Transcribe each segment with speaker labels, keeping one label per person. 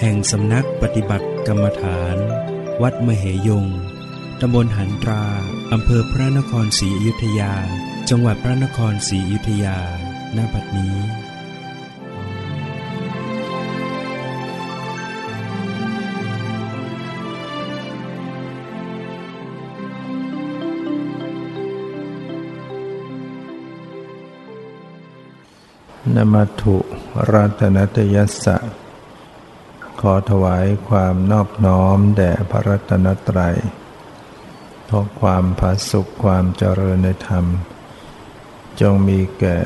Speaker 1: แห่งสำนักปฏิบัติกรรมฐาน วัดมเหยง ตำบลหันตรา อำเภอพระนครศรีอยุธยา จังหวัดพระนครศรีอยุธยาณบัดนี้
Speaker 2: นมัตุรัตนตยัสสะ อถวายความนอบน้อมแด่พระรัตนตรัยขอความผาสุขความเจริญในธรรม จงมีแก่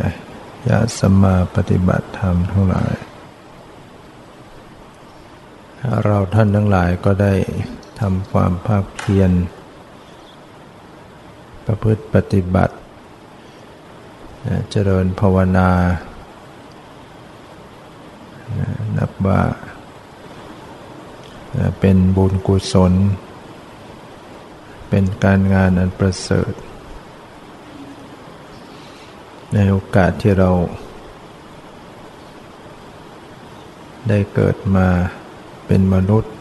Speaker 2: ญาติสมมาปฏิบัติธรรมทั้งหลาย เราท่านทั้งหลายก็ได้ทำความภาคเพียรประพฤติปฏิบัติ เจริญภาวนา นับว่า เป็นบุญกุศล เป็นการงานอันประเสริฐ ในโอกาสที่เรา ได้เกิดมาเป็นมนุษย์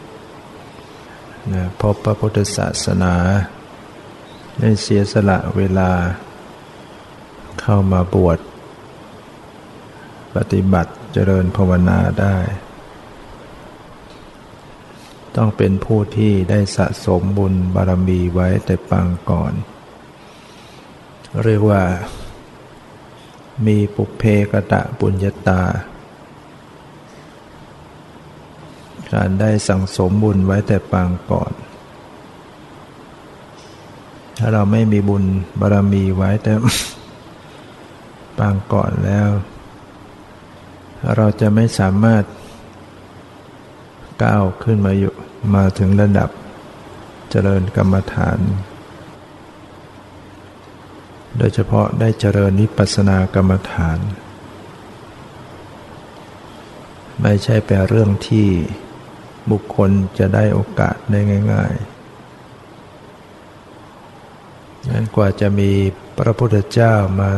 Speaker 2: พบพระพุทธศาสนา ได้เสียสละเวลา เข้ามาบวช ปฏิบัติเจริญภาวนาได้ ต้องเป็นผู้ที่ได้สะสมบุญบารมีไว้แต่ปางก่อน เรียกว่า มีปุเพกะตะปุญญาตา การได้สั่งสมบุญไว้แต่ปางก่อน ถ้าเราไม่มีบุญบารมีไว้แต่ปางก่อนแล้ว เราจะไม่สามารถ ก้าวขึ้นมาอยู่มาถึงระดับเจริญกรรมฐาน โดยเฉพาะได้เจริญนิพพสนากรรมฐาน ไม่ใช่เป็นเรื่องที่บุคคลจะได้โอกาสได้ง่ายๆนั้นกว่าจะมีพระพุทธเจ้ามา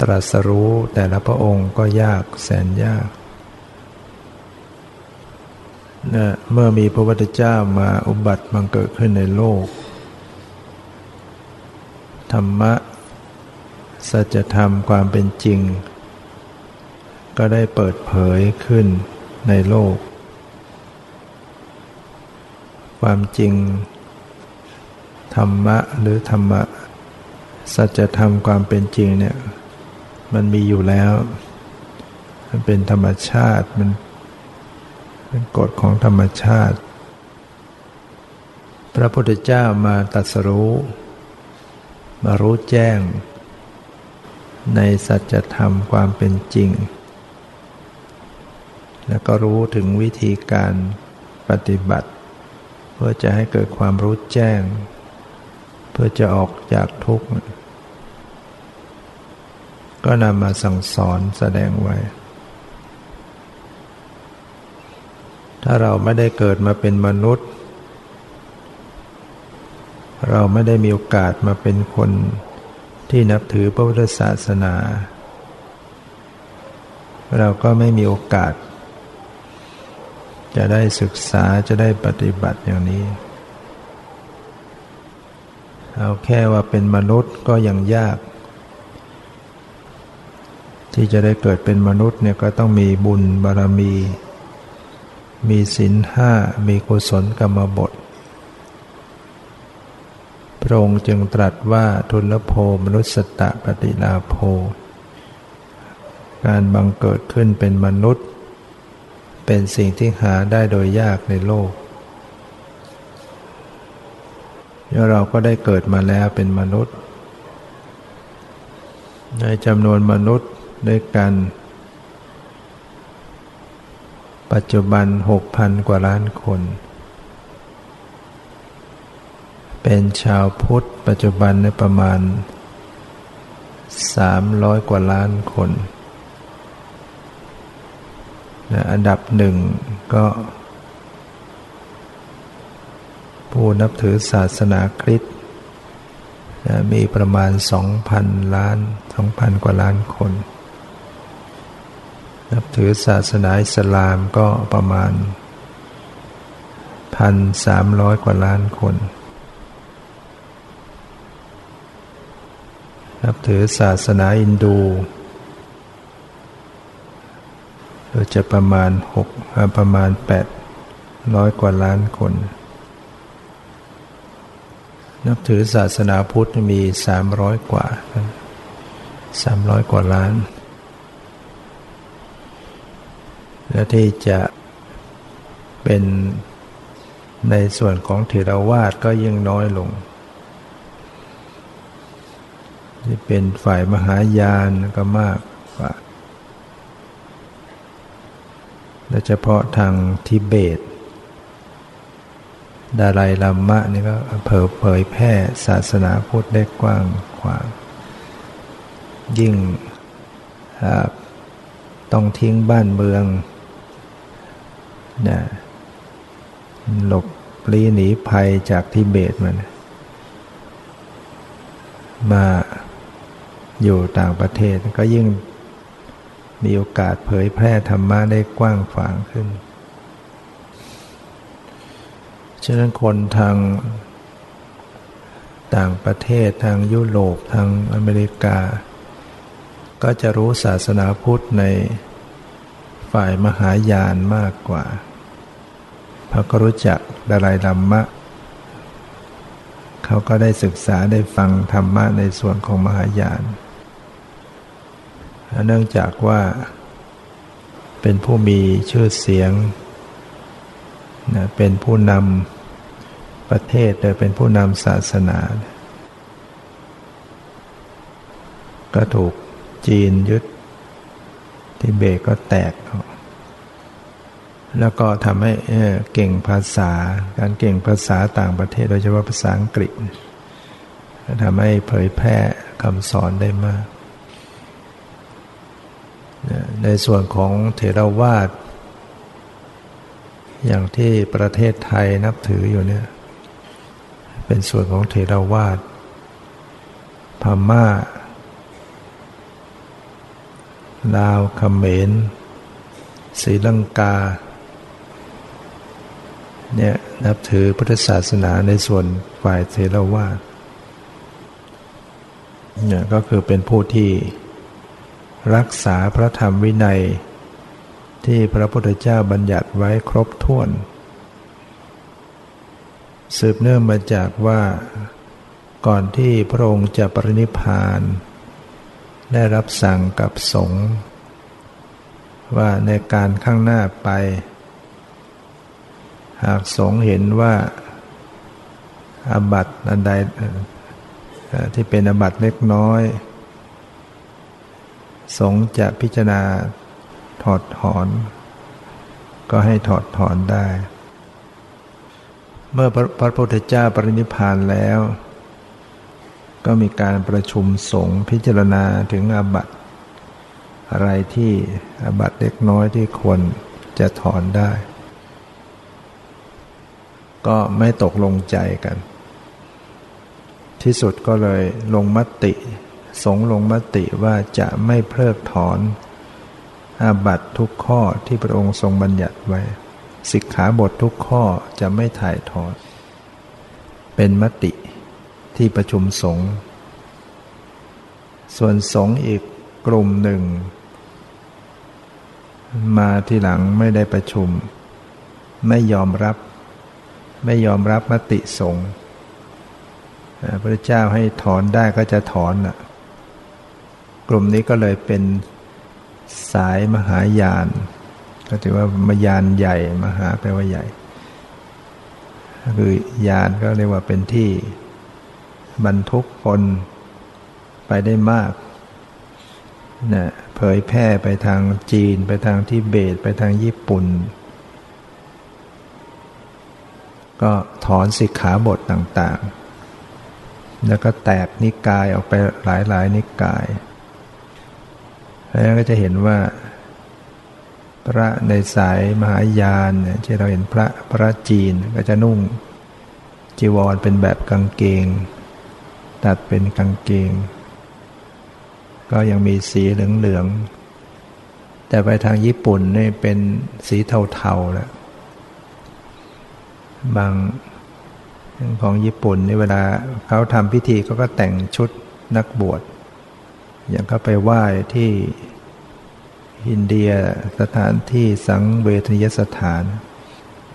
Speaker 2: ตรัสรู้แต่ละพระองค์ก็ยากแสนยาก นะเมื่อมีพระพุทธเจ้ามาอุบัติบังเกิดขึ้นในโลก ธรรมะ สัจธรรมความเป็นจริง ก็ได้เปิดเผยขึ้นในโลก ความจริง ธรรมะหรือธรรมะ สัจธรรมความเป็นจริงเนี่ย มันมีอยู่แล้ว มันเป็นธรรมชาติมัน เป็นกฎของธรรมชาติ พระพุทธเจ้ามาตรัสรู้ มารู้แจ้ง ในสัจธรรมความเป็นจริง แล้วก็รู้ถึงวิธีการปฏิบัติ เพื่อจะให้เกิดความรู้แจ้ง เพื่อจะออกจากทุกข์ ก็นำมาสั่งสอนแสดงไว้ ถ้าเราไม่ได้เกิดมาเป็นมนุษย์ เราไม่ได้มีโอกาสมาเป็นคนที่นับถือพระพุทธศาสนา เราก็ไม่มีโอกาส จะได้ศึกษาจะได้ปฏิบัติอย่างนี้ เอาแค่ว่าเป็นมนุษย์ก็ยังยาก ที่จะได้เกิดเป็นมนุษย์เนี่ยก็ต้องมีบุญบารมีมี ศีลห้ามีกุศลกรรมบท พระองค์จึงตรัสว่าทุลโภมนุสตะปฏิลาโภ การบังเกิดขึ้นเป็นมนุษย์ เป็นสิ่งที่หาได้โดยยากในโลกแล้วเราก็ได้เกิดมาแล้วเป็นมนุษย์ ในจำนวนมนุษย์ด้วยกัน ปัจจุบันหกพันกว่าล้านคน เป็นชาวพุทธ ปัจจุบันในประมาณสามร้อยกว่าล้านคนนะอันดับหนึ่งก็ ผู้นับถือศาสนาคริสต์นะมีประมาณสองพันล้านสองพันกว่าล้านคน นับถือศาสนาอิสลามก็ประมาณพันสามร้อยกว่าล้านคน นับถือศาสนาอินดูจะประมาณหกประมาณแปดร้อยกว่าล้านคน นับถือศาสนาพุทธมีสามร้อยกว่าสามร้อยกว่าล้าน และที่จะเป็นในส่วนของเถรวาทก็ยิ่งน้อยลง ที่เป็นฝ่ายมหายานก็มากกว่าโดยเฉพาะทางทิเบต ดาลัยลัมมะนี่ก็เผยเผยแพร่ศาสนาพุทธได้กว้างขวาง ยิ่งต้องทิ้งบ้านเมือง นะหลบลี้หนีภัยจากทิเบตมันมาอยู่ต่างประเทศก็ยิ่งมีโอกาสเผยแพร่ธรรมะได้กว้างขวางขึ้น ฉะนั้นคนทางต่างประเทศทางยุโรปทางอเมริกา ก็จะรู้ศาสนาพุทธใน ฝ่ายมหายานมากกว่าเพราะก็รู้จักดารายลัมมะ เขาก็ได้ศึกษาได้ฟังธรรมะในส่วนของมหายาน เนื่องจากว่า เป็นผู้มีชื่อเสียงนะเป็นผู้นำประเทศโดยเป็นผู้นำศาสนา ก็ถูกจีนยึด ทิเบตก็แตก แล้วก็ทำให้เก่งภาษา การเก่งภาษาต่างประเทศโดยเฉพาะภาษาอังกฤษทำให้เผยแพร่คำสอนได้มาก ในส่วนของเถรวาทอย่างที่ประเทศไทยนับถืออยู่เนี่ย เป็นส่วนของเถรวาทพม่า ลาวเขมรศรีลังกาเนี่ยนับถือพุทธศาสนาในส่วนฝ่ายเทรวาเนี่ยก็คือเป็นผู้ที่รักษาพระธรรมวินัย ที่พระพุทธเจ้าบัญญัติไว้ครบถ้วน สืบเนื่องมาจากว่าก่อนที่พระองค์จะปรินิพาน ได้รับสั่งกับสงฆ์ว่าในการข้างหน้าไป หากสงฆ์เห็นว่าอาบัติอันใดที่เป็นอาบัติเล็กน้อย สงจะพิจารณาถอดถอน ก็ให้ถอดถอนได้ เมื่อพระพุทธเจ้าปรินิพานแล้ว ก็มีการประชุมสงฆ์พิจารณาถึงอาบัติ อะไรที่อาบัติเล็กน้อยที่ควรจะถอนได้ ก็ไม่ตกลงใจกัน ที่สุดก็เลยลงมติ สงลงมติว่าจะไม่เพิกถอน อาบัตทุกข้อที่พระองค์ทรงบัญญัติไว้สิกขาบททุกข้อจะไม่ถ่ายถอน เป็นมติ ที่ประชุมสงฆ์ส่วนสงฆ์อีกกลุ่มหนึ่ง มาที่หลังไม่ได้ประชุม ไม่ยอมรับ ไม่ยอมรับมติสงฆ์พระเจ้าให้ถอนได้ก็จะถอนอะกลุ่มนี้ก็เลยเป็นสายมหายาน ก็ถือว่ามายานใหญ่ มหาแปลว่าใหญ่คือยานก็เรียกว่าเป็นที่ บรรทุกคนไปได้มากนะเผยแพร่ไปทางจีน ไปทางทิเบต ไปทางญี่ปุ่น ก็ถอนสิกขาบทต่างๆ แล้วก็แตกนิกายออกไปหลายๆ นิกายแล้วก็จะเห็นว่า พระในสายมหายานเนี่ยที่เราเห็นพระพระจีนก็จะนุ่งจีวรเป็นแบบกางเกง ตัดเป็นกางเกง ก็ยังมีสีเหลืองๆ แต่ไปทางญี่ปุ่นนี่เป็นสีเทาๆแล้วบางของญี่ปุ่นนี่เวลาเขาทำพิธีเขาก็แต่งชุดนักบวช อย่างก็ไปไหว้ที่อินเดียสถานที่สังเวทนิยสถาน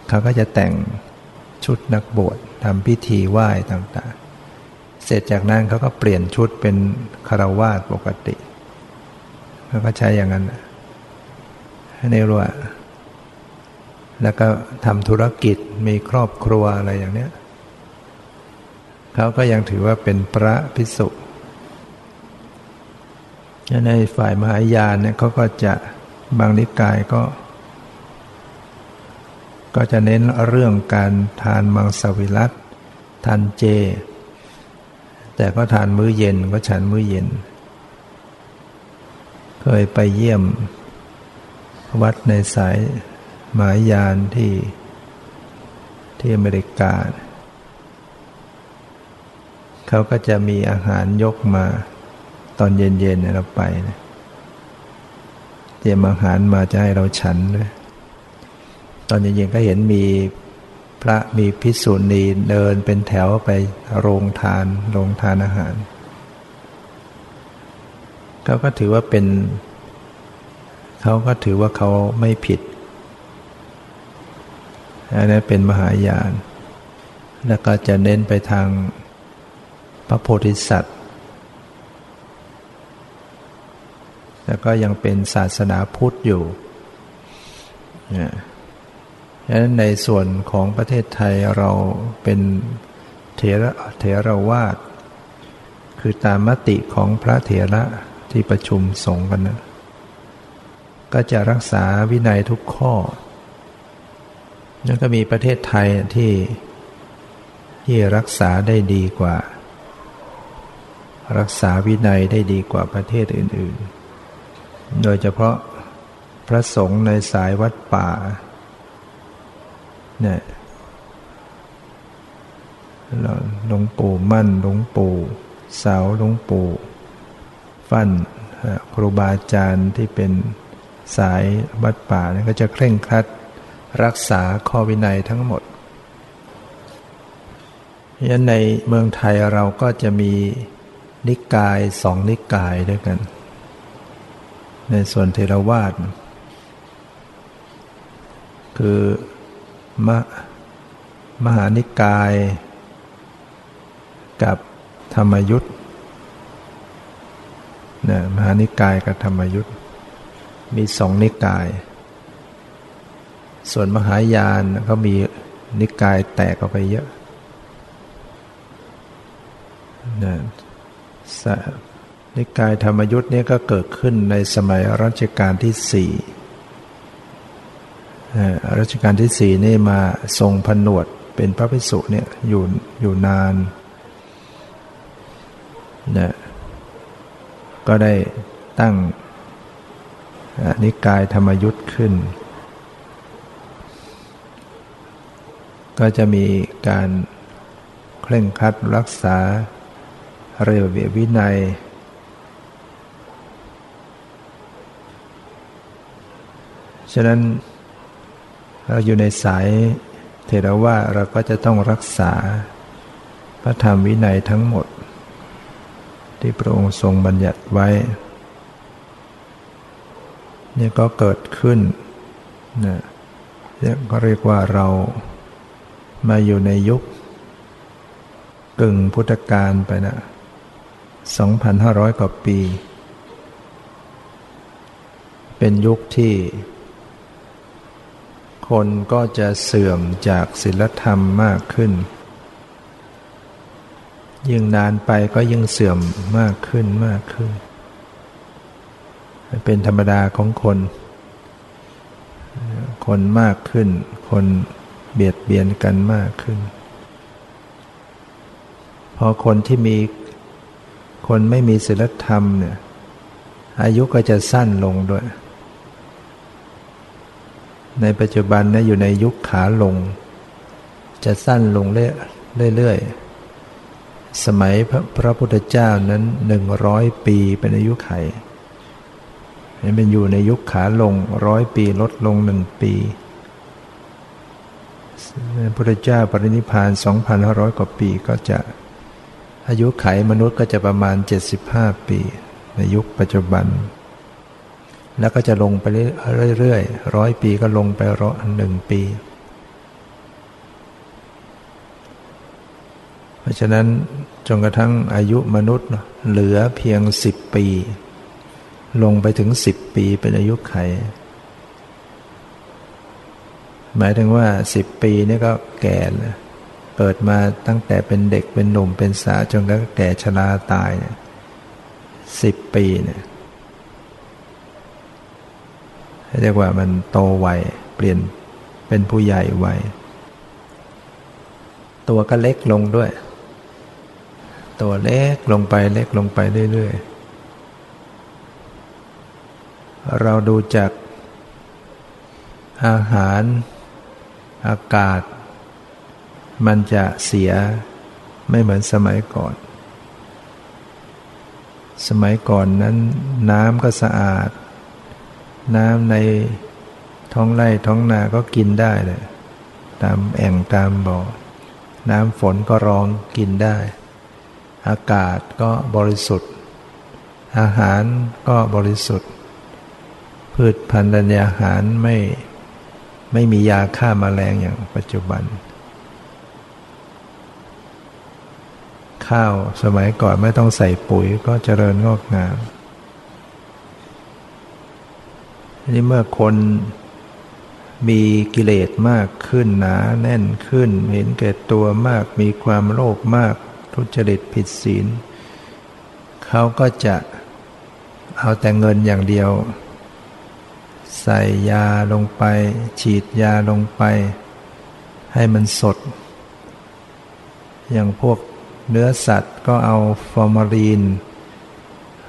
Speaker 2: เขาก็จะแต่งชุดนักบวชทำพิธีไหว้ต่างๆ เสร็จจากนั้นเขาก็เปลี่ยนชุดเป็นคารวาสปกติเขาก็ใช้อย่างนั้นในรัวแล้วก็ทำธุรกิจมีครอบครัวอะไรอย่างเนี้ยเขาก็ยังถือว่าเป็นพระพิสุในฝ่ายมหายานเนี่ยเขาก็จะบางนิกายก็ ก็จะเน้นเรื่องการทานมังสวิรัตทานเจ แต่ก็ทานมื้อเย็นก็ฉันมื้อเย็น เคยไปเยี่ยม วัดในสายหมายยานที่ที่อเมริกา เขาก็จะมีอาหารยกมาตอนเย็นๆเราไปนะเตรียมอาหารมาจะให้เราฉันด้วยตอนเย็นๆก็เห็นมี ระมีพิสุณีเดินเป็นแถวไปโรงทานโรงทานอาหารเขาก็ถือว่าเป็นเขาก็ถือว่าเขาไม่ผิดอันนั้นเป็นมหายาน แล้วก็จะเน้นไปทางพระโพธิสัตว์ แล้วก็ยังเป็นศาสนาพุทธอยู่นะ ฉะนั้นในส่วนของประเทศไทยเราเป็นเถระเถรวาทคือตามมติของพระเถระที่ประชุมสงฆ์กันนะก็จะรักษาวินัยทุกข้อแล้วก็มีประเทศไทยที่ที่รักษาได้ดีกว่า รักษาวินัยได้ดีกว่าประเทศอื่น ๆ โดยเฉพาะพระสงฆ์ในสายวัดป่า เนี่ยหลวงปู่มั่นหลวงปู่เสาหลวงปู่ฟั่นครูบาอาจารย์ที่เป็นสายวัดป่าก็จะเคร่งครัดรักษาข้อวินัยทั้งหมดเพราะฉะนั้นในเมืองไทยเราก็จะมีนิกายสองนิกายด้วยกัน ในส่วนเทรวาสคือ มมหานิกาย กับธรรมยุทธ์นะมหานิกายกับธรรมยุทธ์มีสองนิกาย ส่วนมหายานเขามีนิกายแตกออกไปเยอะนะนิกายธรรมยุทธ์นี่ก็เกิดขึ้นในสมัยรัชกาลที่สี่ รัชกาลที่สี่นี่มาทรงผนวดเป็นพระภิกษุเนี่ยอยู่อยู่นานนะก็ได้ตั้งนิกายธรรมยุทธ์ขึ้น ก็จะมีการเคร่งครัดรักษาเรียบวินัย ฉะนั้น เราอยู่ในสายเทรวาเราก็จะต้องรักษา พระธรรมวินัยทั้งหมด ที่พระองค์ทรงบัญญัติไว้นี่ก็เกิดขึ้นนะก็เรียกว่าเรามาอยู่ในยุค กึ่งพุทธกาลไปนะ 2,500 กว่าปี เป็นยุคที่ คนก็จะเสื่อมจากศีลธรรมมากขึ้น ยิ่งนานไปก็ยิ่งเสื่อมมากขึ้นมากขึ้น เป็นธรรมดาของคน คนมากขึ้น คนเบียดเบียนกันมากขึ้น พอคนที่มีคนไม่มีศีลธรรมเนี่ยอายุก็จะสั้นลงด้วย ในปัจจุบันนะอยู่ในยุคขาลง จะสั้นลงเรื่อยๆ สมัยพระพระพุทธเจ้านั้นหนึ่งร้อยปีเป็นอายุไขนี่เป็นอยู่ในยุคขาลงร้อยปีลดลงหนึ่งปีพระพุทธเจ้าปรินิพาน2,500 กว่าปีก็จะอายุไขมนุษย์ก็จะประมาณ 75 ปี ในยุคปัจจุบัน แล้วก็จะลงไปเรื่อยๆร้อยปีก็ลงไปร้อยหนึ่งปี เพราะฉะนั้นจนกระทั่งอายุมนุษย์เหลือเพียง10ปี ลงไปถึง10ปีเป็นอายุไข หมายถึงว่า10ปีนี่ก็แก่แล้วเกิดมาตั้งแต่เป็นเด็กเป็นหนุ่มเป็นสาวจนกระทั่งแก่ชราตายเนี่ยสิบปีเนี่ย เรียกว่ามันโตไวเปลี่ยนเป็นผู้ใหญ่ไวตัวก็เล็กลงด้วย ตัวเล็กลงไปเล็กลงไปเรื่อยๆ เราดูจากอาหารอากาศ มันจะเสียไม่เหมือนสมัยก่อน สมัยก่อนนั้นน้ำก็สะอาด น้ำในท้องไร่ท้องนาก็กินได้เลย ตามแอ่งตามบ่อ น้ำฝนก็รองกินได้ อากาศก็บริสุทธิ์ อาหารก็บริสุทธิ์ พืชพันธุ์อาหารไม่ไม่มียาฆ่ามาแมลงอย่างปัจจุบัน ข้าวสมัยก่อนไม่ต้องใส่ปุ๋ยก็เจริญงอกงาม นี่เมื่อคนมีกิเลสมากขึ้นหนาแน่นขึ้น เห็นแก่ตัวมาก มีความโลภมาก ทุจริตผิดศีลเขาก็จะเอาแต่เงินอย่างเดียว ใส่ยาลงไป ฉีดยาลงไป ให้มันสด อย่างพวกเนื้อสัตว์ก็เอาฟอร์มาลีน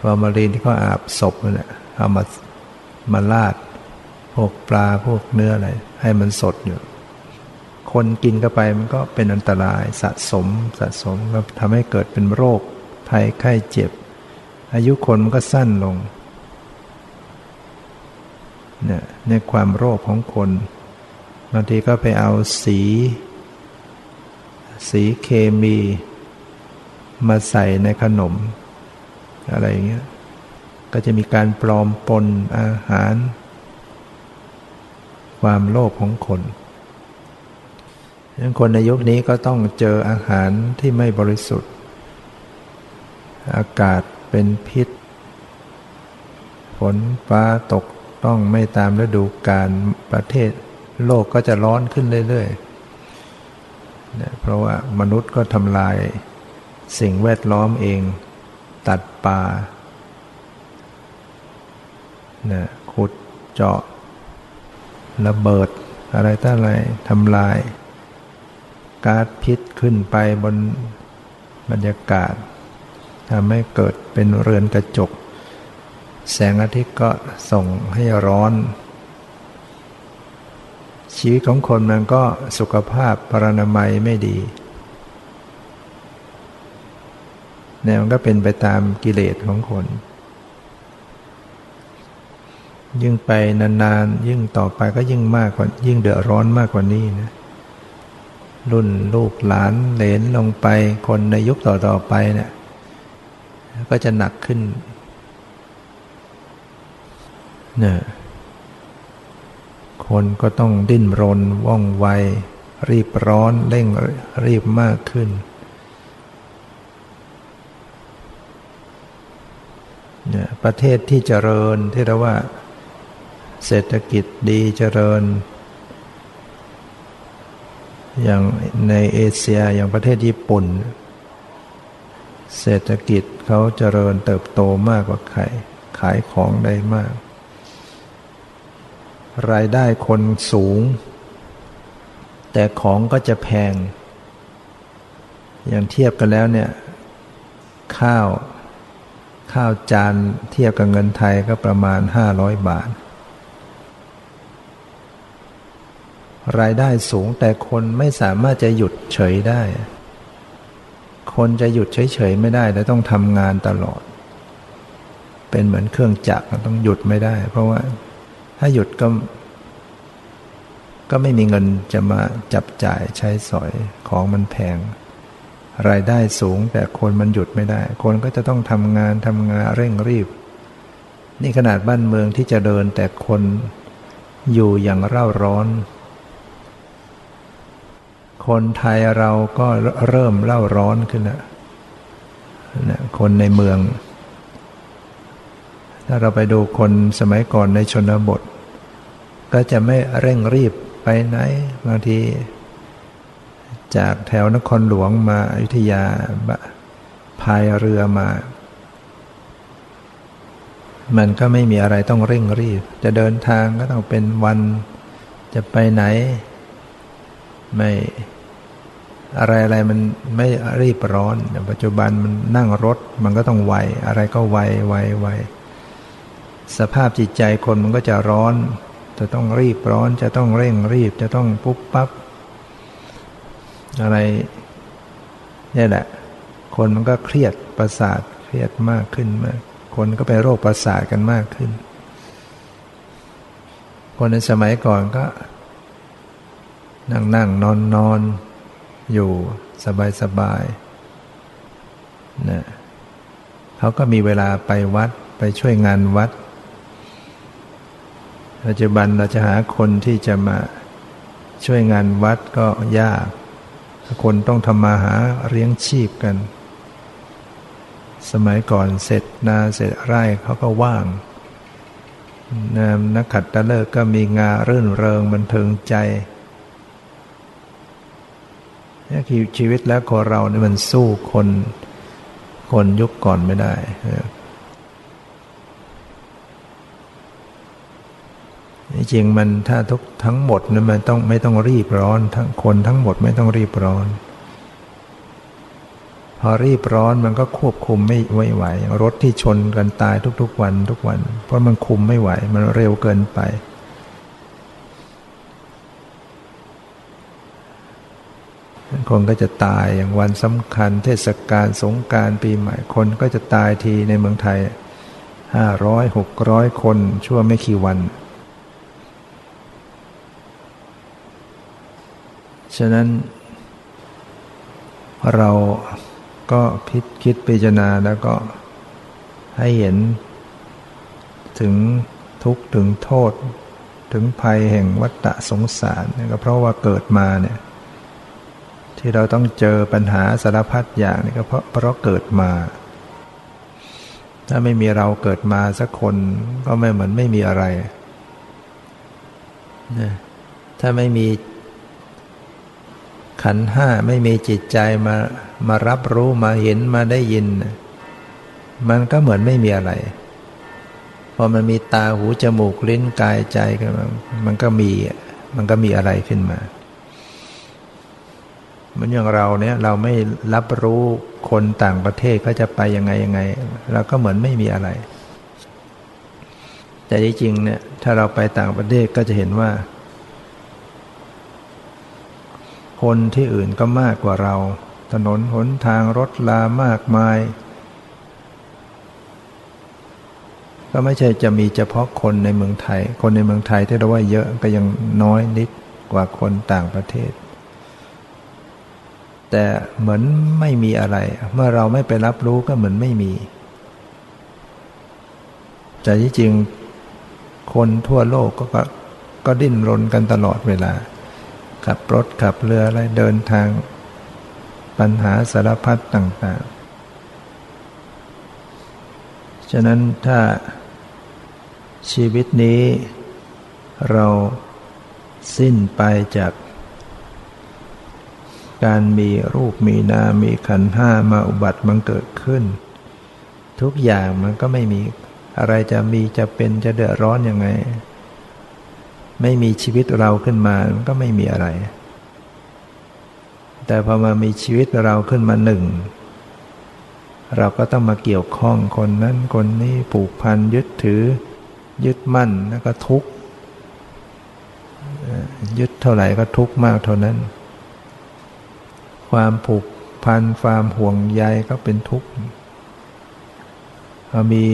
Speaker 2: ฟอร์มาลีนที่เขาอาบศพเนี่ยเอามา มาลาด พวกปลาพวกเนื้ออะไร ให้มันสดอยู่ คนกินเข้าไปมันก็เป็นอันตรายสะสมสะสมก็ทำให้เกิดเป็นโรคภัยไข้เจ็บ อายุคนมันก็สั้นลงเนี่ยในความโรคของคนบางทีก็ไปเอาสี สีเคมี มาใส่ในขนม อะไรอย่างเงี้ย ก็จะมีการปลอมปนอาหาร ความโลภของคนดังคนในยุคนี้ก็ต้องเจออาหารที่ไม่บริสุทธิ์ อากาศเป็นพิษ ฝนฟ้าตกต้องไม่ตามฤดูกาลประเทศโลกก็จะร้อนขึ้นเรื่อยๆเพราะว่ามนุษย์ก็ทำลายสิ่งแวดล้อมเอง ตัดป่า นะขุดเจาะ ระเบิดอะไรต่างอะไรทำลายก๊าซพิษขึ้นไปบนบรรยากาศทำให้เกิดเป็นเรือนกระจก แสงอาทิตย์ก็ส่งให้ร้อน ชีวิตของคนมันก็สุขภาพปรนามัยไม่ดีเนี่ยมันก็เป็นไปตามกิเลสของคน ยิ่งไปนานๆ ยิ่งต่อไปก็ยิ่งมากกว่า ยิ่งเดือดร้อนมากกว่านี้นะ รุ่นลูกหลานเหลนลงไปคนในยุคต่อๆไปเนี่ยก็จะหนักขึ้นเนี่ยคนก็ต้องดิ้นรนว่องไว รีบร้อนเร่งรีบมากขึ้นเนี่ยประเทศที่เจริญที่เราว่า เศรษฐกิจดีเจริญ อย่างในเอเชียอย่างประเทศญี่ปุ่น เศรษฐกิจเขาเจริญเติบโตมากกว่าใครขายของได้มาก รายได้คนสูง แต่ของก็จะแพง อย่างเทียบกันแล้วเนี่ยข้าวข้าวจานเทียบกับเงินไทยก็ประมาณ 500 บาท รายได้สูงแต่คนไม่สามารถจะหยุดเฉยได้ คนจะหยุดเฉยๆไม่ได้แต่ต้องทำงานตลอด เป็นเหมือนเครื่องจักรต้องหยุดไม่ได้ เพราะว่าถ้าหยุดก็ ก็ไม่มีเงินจะมาจับจ่ายใช้สอยของมันแพง รายได้สูงแต่คนมันหยุดไม่ได้ คนก็จะต้องทำงานทำงานเร่งรีบ นี่ขนาดบ้านเมืองที่จะเดินแต่คนอยู่อย่างเร่าร้อน คนไทยเราก็เริ่มเล่าร้อนขึ้นแล้วนะคนในเมือง ถ้าเราไปดูคนสมัยก่อนในชนบท ก็จะไม่เร่งรีบไปไหน บางที จากแถวนครหลวงมาอยุธยาพายเรือมา มันก็ไม่มีอะไรต้องเร่งรีบ จะเดินทางก็ต้องเป็นวันจะไปไหน ไม่ อะไรอะไรมันไม่รีบร้อนปัจจุบันมันนั่งรถมันก็ต้องไว อะไรก็ไวไวไวสภาพจิตใจคนมันก็จะร้อน จะต้องรีบร้อน จะต้องเร่งรีบ จะต้องปุ๊บปับ๊บอะไรนี่แหละ คนมันก็เครียดประสาทเครียดมากขึ้นมาก คนก็ไปโรคประสาทกันมากขึ้น คนในสมัยก่อนก็ นั่งนั่งนอนนอน อยู่สบายสบายนะเขาก็มีเวลาไปวัดไปช่วยงานวัด ปัจจุบันเราจะหาคนที่จะมาช่วยงานวัดก็ยาก คนต้องทำมาหาเลี้ยงชีพกัน สมัยก่อนเสร็จนาเสร็จไร่เขาก็ว่างนามนักขัดตะเลิกก็มีงารื่นเริงบันเทิงใจ นี่คือชีวิตแล้วคนเราเนี่ยมันสู้คนคนยุคก่อนไม่ได้จริงมันถ้าทุกทั้งหมดนั้นมันต้องไม่ต้องรีบร้อน ทั้งคนทั้งหมดไม่ต้องรีบร้อน พอรีบร้อนมันก็ควบคุมไม่ไม่ไหว รถที่ชนกันตายทุกๆวันทุกวัน เพราะมันคุมไม่ไหว มันเร็วเกินไป คนก็จะตายอย่างวันสำคัญ เทศกาลสงการปีใหม่คนก็จะตายทีในเมืองไทยห้าร้อยหกร้อยคนชั่วไม่กี่วัน ฉะนั้น เราก็พิคิดพิจารณาแล้วก็ให้เห็น ถึงทุกข์ถึงโทษ ถึงภัยแห่งวัฏฏสงสาร ก็เพราะว่าเกิดมาเนี่ย ที่เราต้องเจอปัญหาสารพัดอย่างนี่ก็เพราะเพราะเกิดมา ถ้าไม่มีเราเกิดมาสักคนก็ไม่เหมือนไม่มีอะไรถ้าไม่มีขันห้าไม่มีจิตใจมามารับรู้มาเห็นมาได้ยิน มันก็เหมือนไม่มีอะไร พอมันมีตาหูจมูกลิ้นกายใจก็มันก็มีมันก็มีอะไรขึ้นมา เหมือนอย่างเราเนี่ยเราไม่รับรู้คนต่างประเทศเขาจะไปยังไงยังไงเราก็เหมือนไม่มีอะไร แต่จริงๆเนี่ยถ้าเราไปต่างประเทศก็จะเห็นว่า คนที่อื่นก็มากกว่าเรา ถนนหนทางรถลามากมาย ก็ไม่ใช่จะมีเฉพาะคนในเมืองไทย คนในเมืองไทยที่เราว่าเยอะก็ยังน้อยนิดกว่าคนต่างประเทศ แต่เหมือนไม่มีอะไร เมื่อเราไม่ไปรับรู้ก็เหมือนไม่มีแต่ที่จริงคนทั่วโลกก็ก็ดิ้นรนกันตลอดเวลา ขับรถขับเรืออะไรเดินทาง ปัญหาสารพัดต่างๆ ฉะนั้นถ้าชีวิตนี้เราสิ้นไปจาก การมีรูปมีนามมีขันห้ามาอุบัติมันเกิดขึ้น ทุกอย่างมันก็ไม่มีอะไรจะมีจะเป็นจะเดือดร้อนอยังไง ไม่มีชีวิตเราขึ้นมามันก็ไม่มีอะไร แต่พอมามีชีวิตเราขึ้นมาหนึ่ง เราก็ต้องมาเกี่ยวข้องคนนั้นคนนี้ผูกพันยึดถือ ยึดมั่นแล้วก็ทุกข์ยึดเท่าไหร่ก็ทุกข์มากเท่านั้น ความผูกพันความห่วงใยก็เป็นทุกข์มี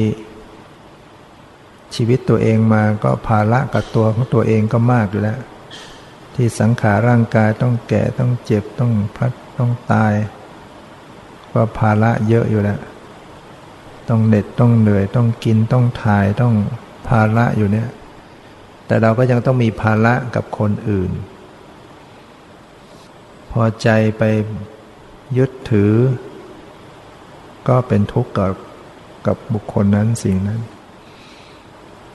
Speaker 2: ชีวิตตัวเองมาก็ภาระกับตัวของตัวเองก็มากอยู่แล้ว ที่สังขารร่างกายต้องแก่ต้องเจ็บต้องพัดต้องตาย ก็ภาระเยอะอยู่แล้ว ต้องเหน็ดต้องเหนื่อยต้องกินต้องถ่ายต้องภาระอยู่เนี่ย แต่เราก็ยังต้องมีภาระกับคนอื่น พอใจไปยึดถือ ก็เป็นทุกข์กับกับบุคคลนั้นสิ่งนั้น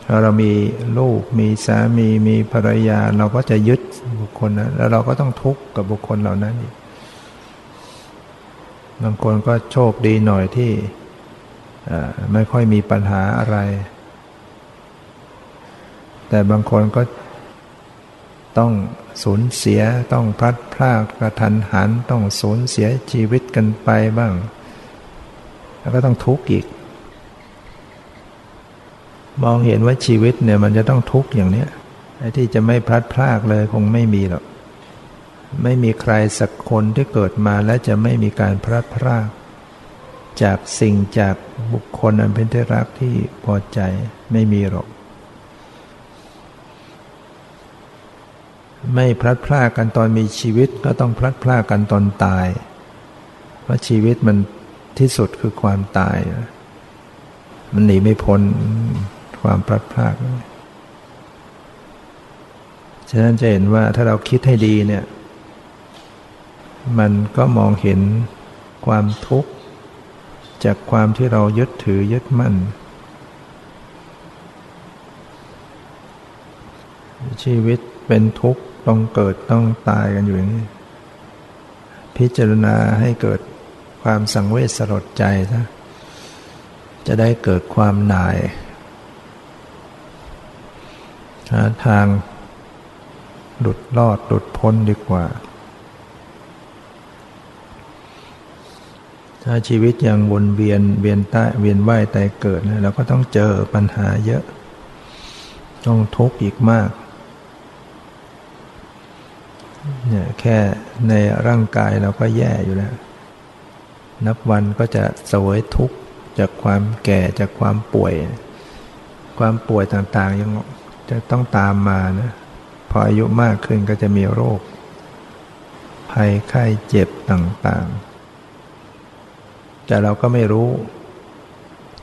Speaker 2: ถ้าเรามีลูกมีสามีมีภรรยา เราก็จะยึดบุคคลนั้นแล้วเราก็ต้องทุกข์กับบุคคลเหล่านั้นอีกบางคนก็โชคดีหน่อยที่ไม่ค่อยมีปัญหาอะไร แต่บางคนก็ต้อง สูญเสียต้องพลัดพรากกระทันหันต้องสูญเสียชีวิตกันไปบ้าง แล้วก็ต้องทุกข์อีก มองเห็นว่าชีวิตเนี่ยมันจะต้องทุกข์อย่างเนี้ยไอ้ที่จะไม่พลัดพรากเลยคงไม่มีหรอกไม่มีใครสักคนที่เกิดมาและจะไม่มีการพลัดพราก จากสิ่งจากบุคคลอันเป็นที่รักที่พอใจไม่มีหรอก ไม่พลัดพรากกันตอนมีชีวิตก็ต้องพลัดพรากกันตอนตาย เพราะชีวิตมันที่สุดคือความตาย มันหนีไม่พ้นความพลัดพรากฉะนั้นจะเห็นว่าถ้าเราคิดให้ดีเนี่ย มันก็มองเห็นความทุกข์ จากความที่เรายึดถือยึดมั่น ชีวิตเป็นทุกข์ ต้องเกิดต้องตายกันอยู่อย่างนี้ พิจารณาให้เกิดความสังเวชสลดใจซะจะได้เกิดความหน่ายหาทางหลุดรอดหลุดพ้นดีกว่า ถ้าชีวิตยังวนเวียนเวียนใต้เวียนว่ายตายเกิดเราก็ต้องเจอปัญหาเยอะ ต้องทุกข์อีกมาก เนี่ยแค่ในร่างกายเราก็แย่อยู่แล้ว นับวันก็จะสวยทุกข์จากความแก่จากความป่วย ความป่วยต่างๆ ยังจะต้องตามมานะพออายุมากขึ้นก็จะมีโรค ภัยไข้เจ็บต่างๆ แต่เราก็ไม่รู้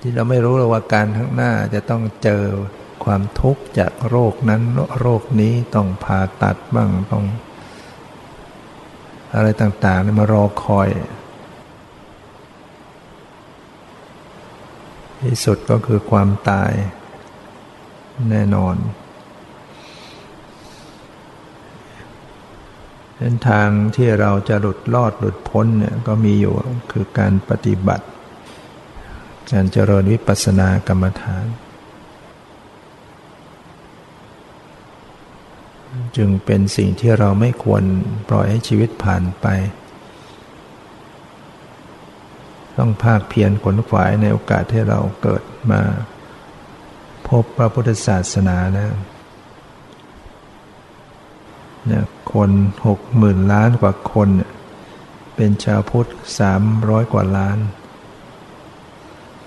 Speaker 2: ที่เราไม่รู้เลยว่าการข้างหน้าจะต้องเจอความทุกข์จากโรคนั้นโรคนี้ต้องผ่าตัดบ้างต้อง อะไรต่างๆมารอคอยที่สุดก็คือความตายแน่นอนเส้นทางที่เราจะหลุดรอดหลุดพ้นเนี่ยก็มีอยู่คือการปฏิบัติ การเจริญวิปัสสนากรรมฐาน จึงเป็นสิ่งที่เราไม่ควรปล่อยให้ชีวิตผ่านไป ต้องภาคเพียรขนขวายในโอกาสที่เราเกิดมา พบพระพุทธศาสนานะเนี่ยคนหกหมื่นล้านกว่าคน เป็นชาวพุทธสามร้อยกว่าล้าน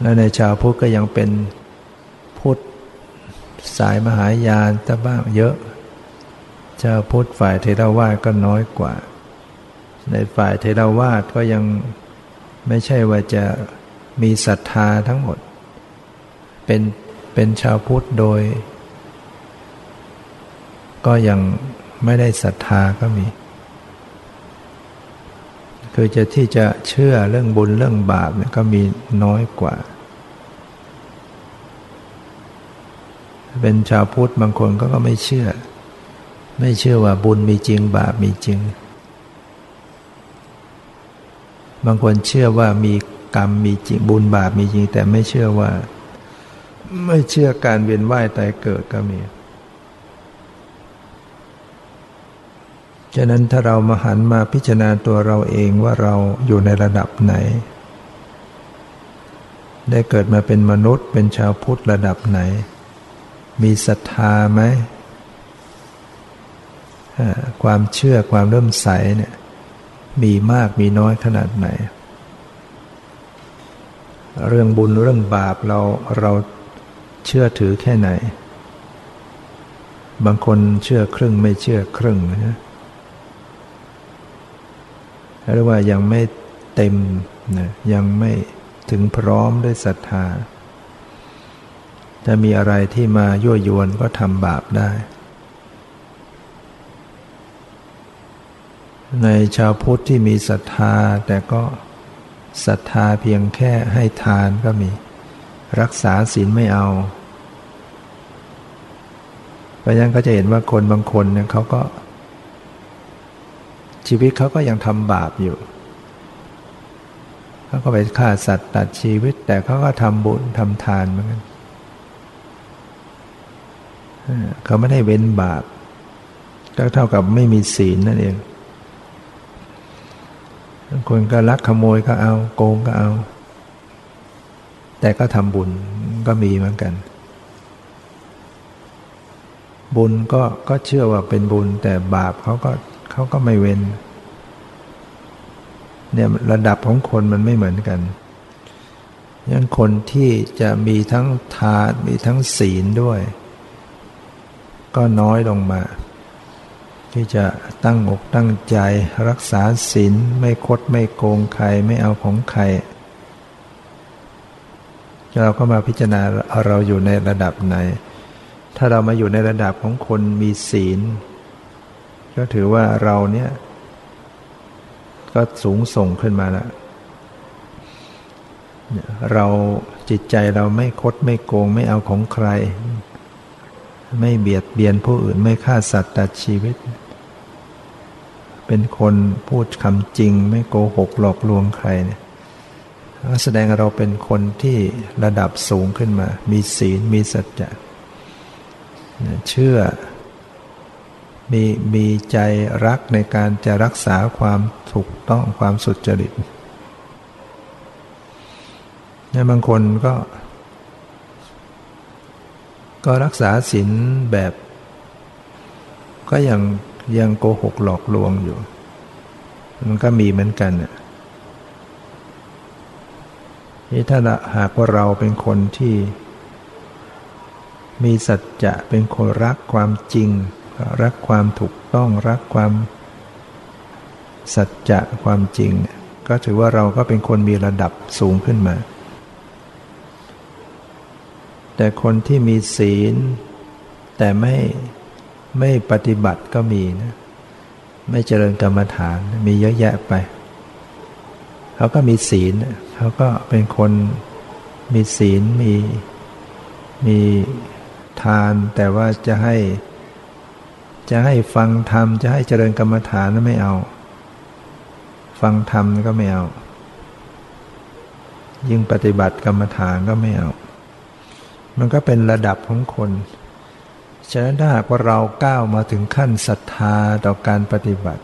Speaker 2: และในชาวพุทธก็ยังเป็นพุทธสายมหายานตะบ้างเยอะ ชาวพุทธฝ่ายเทรวาสก็น้อยกว่า ในฝ่ายเทรวาสก็ยังไม่ใช่ว่าจะมีศรัทธาทั้งหมด เป็นเป็นชาวพุทธโดย ก็ยังไม่ได้ศรัทธาก็มี คือจะที่จะเชื่อเรื่องบุญเรื่องบาปเนี่ยก็มีน้อยกว่า เป็นชาวพุทธบางคนก็ก็ไม่เชื่อ ไม่เชื่อว่าบุญมีจริงบาปมีจริง บางคนเชื่อว่ามีกรรมมีจริงบุญบาปมีจริง แต่ไม่เชื่อว่า ไม่เชื่อการเวียนว่ายตายเกิดก็มีฉฉะนั้นถ้าเรามาหันมาพิจารณาตัวเราเองว่าเราอยู่ในระดับไหน ได้เกิดมาเป็นมนุษย์เป็นชาวพุทธระดับไหน มีศรัทธาไหม ความเชื่อความเริ่มใสเนี่ยมีมากมีน้อยขนาดไหน เรื่องบุญเรื่องบาปเราเราเชื่อถือแค่ไหน บางคนเชื่อครึ่งไม่เชื่อครึ่งนะเรียกว่ายังไม่เต็มนะยังไม่ถึงพร้อมด้วยศรัทธาถ้ามีอะไรที่มายั่วยวนก็ทำบาปได้ ในชาวพุทธที่มีศรัทธา แต่ก็ศรัทธาเพียงแค่ให้ทานก็มี รักษาศีลไม่เอาเพราะฉะนั้นก็จะเห็นว่าคนบางคนเนี่ยเขาก็ ชีวิตเขาก็ยังทำบาปอยู่เขาก็ไปฆ่าสัตว์ตัดชีวิต แต่เขาก็ทำบุญทำทานเหมือนกันเขาไม่ได้เว้นบาปก็เท่ากับไม่มีศีลนั่นเอง คนก็ลักขโมยก็เอา โกงก็เอา แต่ก็ทำบุญก็มีเหมือนกัน บุญก็ก็เชื่อว่าเป็นบุญ แต่บาปเขาก็เขาก็ไม่เว้นเนี่ยระดับของคนมันไม่เหมือนกันยังคนที่จะมีทั้งทานมีทั้งศีลด้วย ก็น้อยลงมา ที่จะตั้งอกตั้งใจรักษาศีลไม่คดไม่โกงใครไม่เอาของใคร เราก็มาพิจารณาเราอยู่ในระดับไหน ถ้าเรามาอยู่ในระดับของคนมีศีล ก็ถือว่าเราเนี่ย ก็สูงส่งขึ้นมาแล้วเราจิตใจเราไม่คดไม่โกงไม่เอาของใคร ไม่เบียดเบียนผู้อื่นไม่ฆ่าสัตว์ตัดชีวิต เป็นคนพูดคำจริง ไม่โกหกหลอกลวงใครเนี่ยแสดงเราเป็นคนที่ระดับสูงขึ้นมา มีศีลมีสัจจะเชื่อมีมีใจรักในการจะรักษาความถูกต้องความสุจริตเนี่ยบางคนก็ ก็รักษาศีลแบบ ก็ยังยังโกหกหลอกลวงอยู่ มันก็มีเหมือนกันน่นี่ถ้าหากว่าเราเป็นคนที่ มีสัจจะเป็นคนรักความจริง รักความถูกต้องรักความ สัจจะความจริง ก็ถือว่าเราก็เป็นคนมีระดับสูงขึ้นมา แต่คนที่มีศีล แต่ไม่ไม่ปฏิบัติก็มีนะ ไม่เจริญกรรมฐานมีเยอะแยะไป เขาก็มีศีลเขาก็เป็นคนมีศีลมีมีทานแต่ว่าจะให้ จะให้ฟังธรรม จะให้เจริญกรรมฐานไม่เอา ฟังธรรมก็ไม่เอา ยิ่งปฏิบัติกรรมฐานก็ไม่เอา มันก็เป็นระดับของคน ฉะนั้นถ้าหากว่าเราก้าวมาถึงขั้นศรัทธาต่อการปฏิบัติ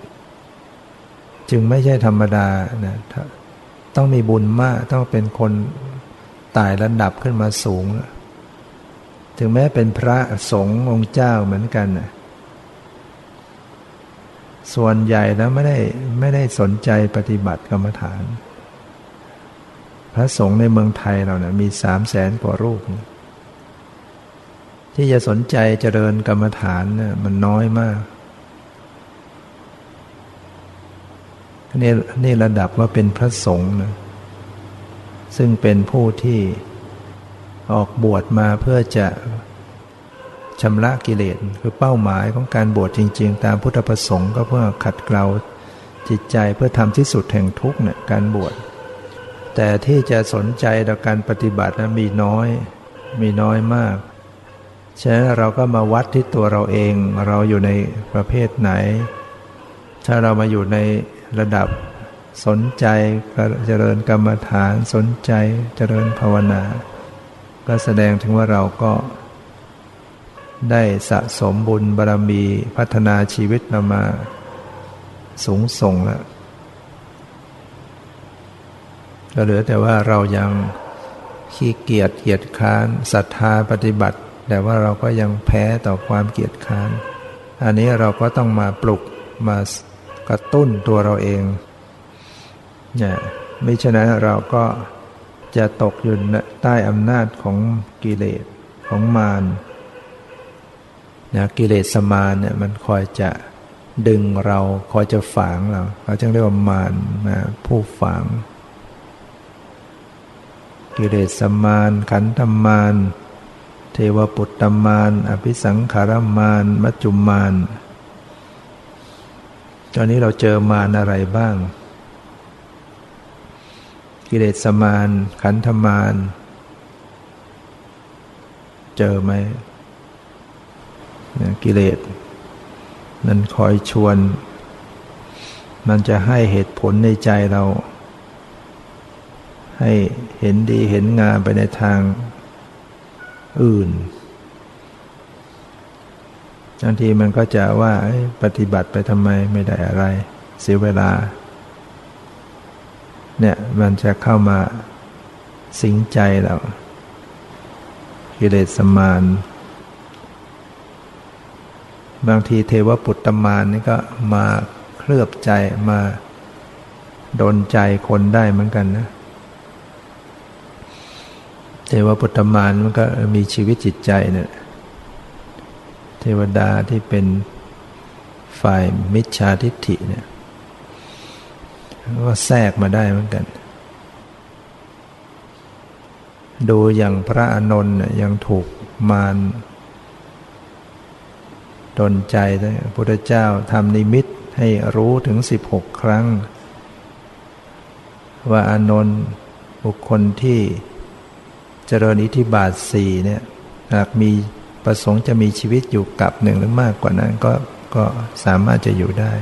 Speaker 2: จึงไม่ใช่ธรรมดานะต้องมีบุญมากต้องเป็นคนตายระดับขึ้นมาสูง ถึงแม้เป็นพระสงฆ์องค์เจ้าเหมือนกันนะส่วนใหญ่แล้วไม่ได้ไม่ได้สนใจปฏิบัติกรรมฐาน พระสงฆ์ในเมืองไทยเราเนี่ยมีสามแสนกว่ารูป ที่จะสนใจเจริญกรรมฐานเนี่ยมันน้อยมากนี่นี่ระดับว่าเป็นพระสงฆ์นะซึ่งเป็นผู้ที่ออกบวชมาเพื่อจะชำระกิเลสคือเป้าหมายของการบวชจริง ๆ ตามพุทธประสงค์ก็เพื่อขัดเกลาจิตใจเพื่อทำที่สุดแห่งทุกเนี่ยการบวชแต่ที่จะสนใจต่อการปฏิบัตินะมีน้อยมีน้อยมาก ฉะนั้นเราก็มาวัดที่ตัวเราเอง เราอยู่ในประเภทไหน ถ้าเรามาอยู่ในระดับสนใจเจริญกรรมฐานสนใจเจริญภาวนา ก็แสดงถึงว่าเราก็ ได้สะสมบุญบารรมีพัฒนาชีวิตเรามา สูงส่งแล้วก็เหลือแต่ว่าเรายังขี้เกียจเกียจค้านศรัทธาปฏิบัติ แต่ว่าเราก็ยังแพ้ต่อความเกียจค้าน อันนี้เราก็ต้องมาปลุกมากระตุ้นตัวเราเองเนี่ยไม่ฉะนั้นเราก็จะตกอยู่ใต้อำนาจของกิเลสของมารนะกิเลสมารเนี่ยมันคอยจะดึงเราคอยจะฝังเราเขาจึงเรียกว่ามารนะผู้ฝัง กิเลสมารขันธมาร เทวปุตตมารอภิสังขารมารมัจจุมารตอนนี้เราเจอมารอะไรบ้าง กิเลสมารขันธมารเจอไหมกิเลสนั้นคอยชวน มันจะให้เหตุผลในใจเรา ให้เห็นดีเห็นงามไปในทาง อื่นบางทีมันก็จะว่าปฏิบัติไปทำไมไม่ได้อะไร เสียเวลา เนี่ยมันจะเข้ามาสิงใจเรากิเลสมานบางทีเทวปุตตมานนี่ก็มาเคลือบใจมาโดนใจคนได้เหมือนกันนะ เทวปุตตมานมันก็มีชีวิตจิตใจเนี่ยเทวดาที่เป็นฝ่ายมิจฉาทิฏฐิเนี่ยก็แทรกมาได้เหมือนกัน ดูอย่างพระอนนท์ยังถูกมารดนใจพระพุทธเจ้าทำนิมิตให้รู้ถึง 16 ครั้ง ว่าอานนท์บุคคลที่ เจริญอิทธิบาทสี่เนี่ยหากมีประสงค์จะมีชีวิตอยู่กับหนึ่งหรือมากกว่านั้นก็ก็สามารถจะอยู่ได้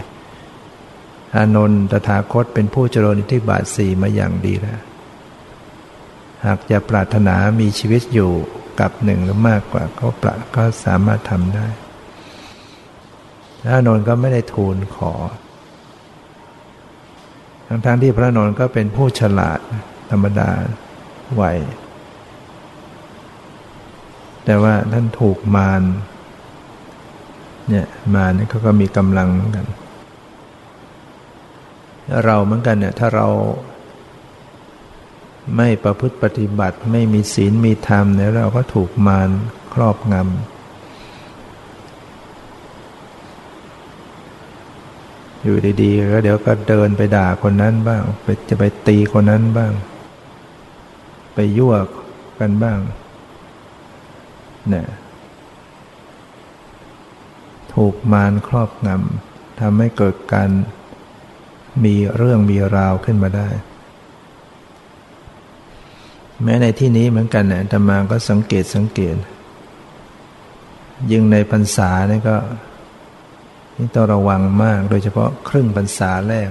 Speaker 2: อานนท์ตถาคตเป็นผู้เจริญอิทธิบาทสี่มาอย่างดีแล้ว หากจะปรารถนามีชีวิตอยู่กับหนึ่งหรือมากกว่าก็ปะก็สามารถทำได้พระนนท์ก็ไม่ได้ทูลขอ ทั้งๆทที่พระนนท์ก็เป็นผู้ฉลาดธรรมดาไหว แต่ว่าท่านถูกมารเนี่ยมารนี่เขาก็มีกำลังเหมือนกัน เราเหมือนกันเนี่ย ถ้าเราไม่ประพฤติปฏิบัติไม่มีศีลมีธรรมเนี่ยเราก็ถูกมารครอบงำอยู่ดีๆก็เดี๋ยวก็เดินไปด่าคนนั้นบ้าง ไปจะไปตีคนนั้นบ้าง ไปยั่วกันบ้าง เนี่ยถูกมารครอบงำทำให้เกิดการมีเรื่องมีราวขึ้นมาได้ แม้ในที่นี้เหมือนกันเนี่ยธรรมาก็สังเกตสังเกต ยิ่งในพรรษาเนี่ยก็นี่ต้องระวังมาก โดยเฉพาะครึ่งพรรษาแรก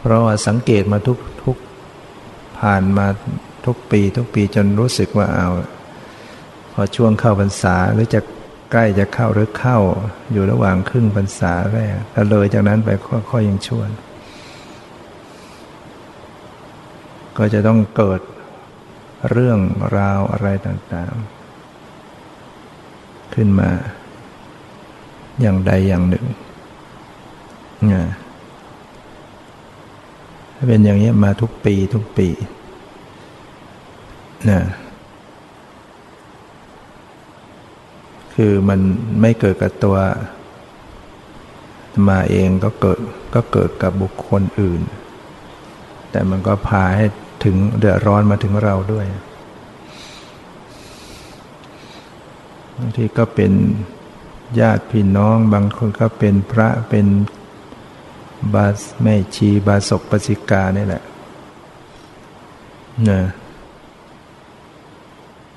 Speaker 2: เพราะว่าสังเกตมาทุกทุกผ่านมาทุกปี ทุกปีจนรู้สึกว่าเอา พอช่วงเข้าพรรษาหรือจะใกล้จะเข้าหรือเข้าอยู่ระหว่างครึ่งพรรษาแรกถ้าเลยจากนั้นไปค่อยๆยังชวน ก็จะต้องเกิดเรื่องราวอะไรต่างๆ ขึ้นมา อย่างใดอย่างหนึ่งนะเป็นอย่างนี้มาทุกปีทุกปีนะ คือมันไม่เกิดกับตัว มาเองก็เกิดก็เกิดกับบุคคลอื่น แต่มันก็พาให้ถึงเดือดร้อนมาถึงเราด้วยบางทีก็เป็นญาติพี่น้อง บางคนก็เป็นพระเป็นบาสแม่ชี บาศกปสิกานี่แหละนะ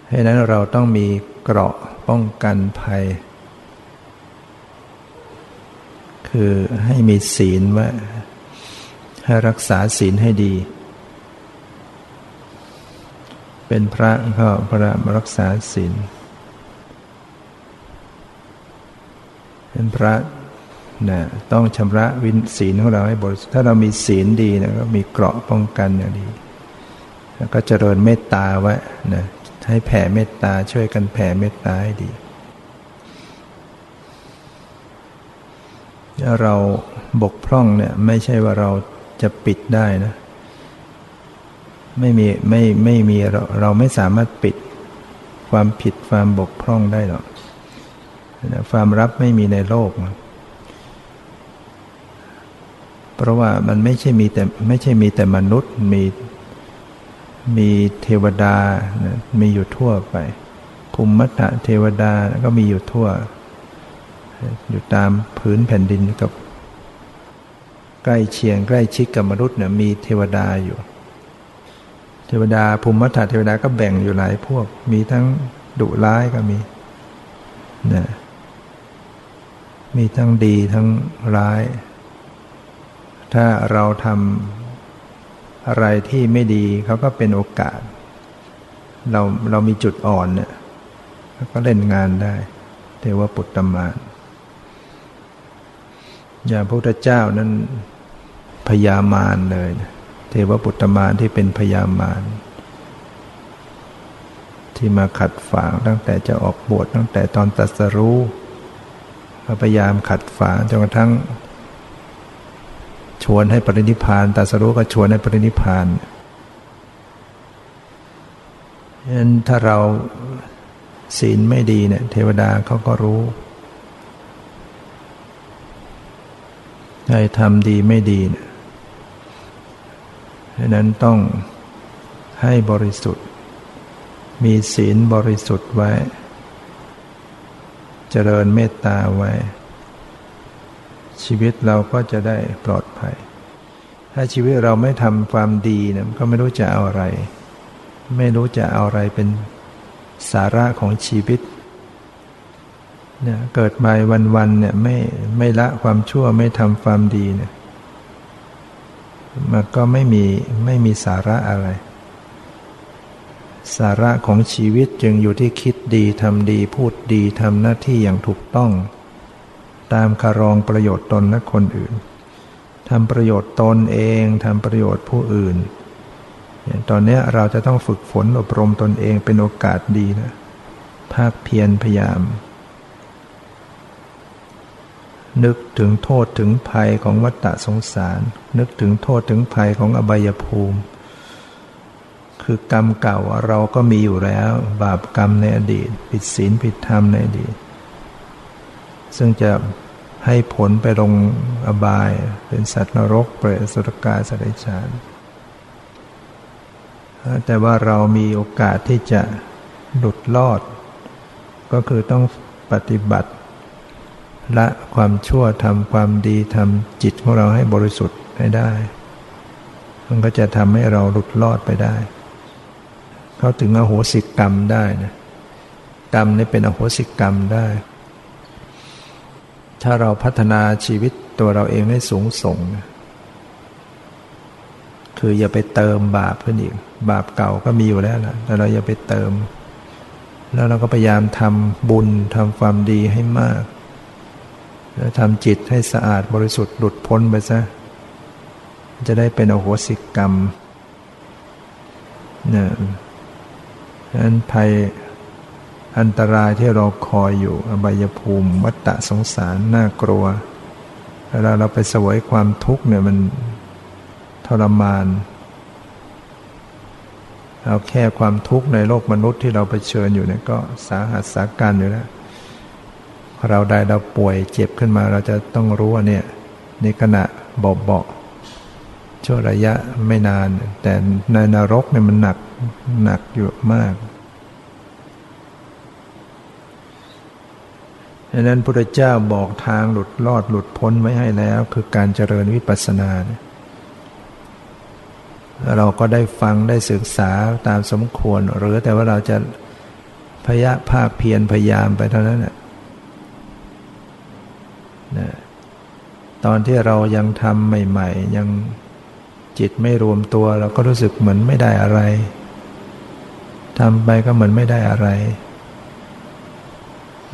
Speaker 2: ให้นั้นเราต้องมี เกราะป้องกันภัย คือให้มีศีลว่า ให้รักษาศีลให้ดี เป็นพระก็พระรักษาศีลเป็นพระนะต้องชำระวินศีลของเราให้บริสุทธิ์ถ้าเรามีศีลดีนะก็มีเกราะป้องกันอย่างดี แล้วก็เจริญเมตตาไว้นะ ให้แผ่เมตตาช่วยกันแผ่เมตตาให้ดี ถ้าเราบกพร่องเนี่ยไม่ใช่ว่าเราจะปิดได้นะ ไม่มีไม่ไม่มีเราเราไม่สามารถปิดความผิดความบกพร่องได้หรอกความรับไม่มีในโลก เพราะว่ามันไม่ใช่มีแต่ไม่ใช่มีแต่มนุษย์มี มีเทวดานะมีอยู่ทั่วไปภูมิมัตะเทวดาก็มีอยู่ทั่ว อยู่ตามพื้นแผ่นดินกับ ใกล้เชียง ใกล้ชิดกับมนุษย์เนี่ยมีเทวดาอยู่ เทวดาภูมิมัตถเทวดาก็แบ่งอยู่หลายพวก มีทั้งดุร้ายก็มีนะมีทั้งดีทั้งร้าย ถ้าเราทำ อะไรที่ไม่ดีเขาก็เป็นโอกาส เราเรามีจุดอ่อนเนี่ยก็เล่นงานได้ เทวปุตตมานอย่างพระพุทธเจ้านั้นพยามารเลย เทวปุตตมานที่เป็นพยามารที่มาขัดฝางตั้งแต่จะออกบวชตั้งแต่ตอนตัสรู้พยายามขัดฝางจนกระทั่ง ชวนให้ปรินิพานตัสรู้ก็ชวนให้ปรินิพานฉะนั้นถ้าเราศีลไม่ดีเนี่ย เทวดาเขาก็รู้ใครทำดีไม่ดีเนี่ยฉะนั้นต้องให้บริสุทธิ์ มีศีลบริสุทธิ์ไว้ เจริญเมตตาไว้ ชีวิตเราก็จะได้ปลอดภัย ถ้าชีวิตเราไม่ทำความดีนี่ยก็ไม่รู้จะเอาอะไร ไม่รู้จะเอาอะไรเป็นสาระของชีวิตเนี่ยเกิดมาวันๆเนี่ยไม่ไม่ละความชั่วไม่ทำความดีเนี่ยมันก็ไม่มีไม่มีสาระอะไร สาระของชีวิตจึงอยู่ที่คิดดีทำดีพูดดีทำหน้าที่อย่างถูกต้อง ตามคารองประโยชน์ตนและคนอื่นทำประโยชน์ตนเองทำประโยชน์ผู้อื่น ตอนนี้เราจะต้องฝึกฝนอบรมตนเองเป็นโอกาสดีนะ ภาคเพียรพยายาม นึกถึงโทษถึงภัยของวัฏฏะสงสาร นึกถึงโทษถึงภัยของอบายภูมิ คือกรรมเก่าเราก็มีอยู่แล้ว บาปกรรมในอดีต ผิดศีลผิดธรรมในอดีต ซึ่งจะให้ผลไปลงอบาย เป็นสัตว์นรก เปรตสุรกายสัตว์ฉานแต่ว่าเรามีโอกาสที่จะหลุดรอด ก็คือต้องปฏิบัติละความชั่วทำความดีทำจิตของเราให้บริสุทธิ์ให้ได้ มันก็จะทำให้เราหลุดรอดไปได้ เขาถึงอโหสิกรรมได้นะกรรมนี่เป็นอโหสิกรรมได้ ถ้าเราพัฒนาชีวิตตัวเราเองให้สูงส่ง คืออย่าไปเติมบาปขึ้นอีก บาปเก่าก็มีอยู่แล้วนะแต่เราอย่าไปเติม แล้วเราก็พยายามทำบุญทำความดีให้มาก แล้วทำจิตให้สะอาดบริสุทธิ์หลุดพ้นไปซะ จะได้เป็นอโหสิกรรมเนี่ยนั้นภัย อันตรายที่เราคอยอยู่อบายภูมิ วัฏฏะสงสารน่ากลัวเวลาเราไปสวยความทุกข์เนี่ยมันทรมานเราแค่ความทุกข์ในโลกมนุษย์ที่เราไปเชิญอยู่เนี่ยก็สาหัสสาการอยู่แล้วเราได้เราป่วยเจ็บขึ้นมาเราจะต้องรู้ว่าเนี่ยในขณะเบาๆช่วงระยะไม่นาน แต่ในนรกเนี่ยมันหนักหนักอยู่มาก ดังนั้นพระเจ้าบอกทางหลุดรอดหลุดพ้นไว้ให้แล้ว คือการเจริญวิปัสสนา เราก็ได้ฟังได้ศึกษาตามสมควร หรือแต่ว่าเราจะพยะภาคเพียรพยายามไปเท่านั้นนะตอนที่เรายังทำใหม่ ๆ ยังจิตไม่รวมตัว เราก็รู้สึกเหมือนไม่ได้อะไรทำไปก็เหมือนไม่ได้อะไร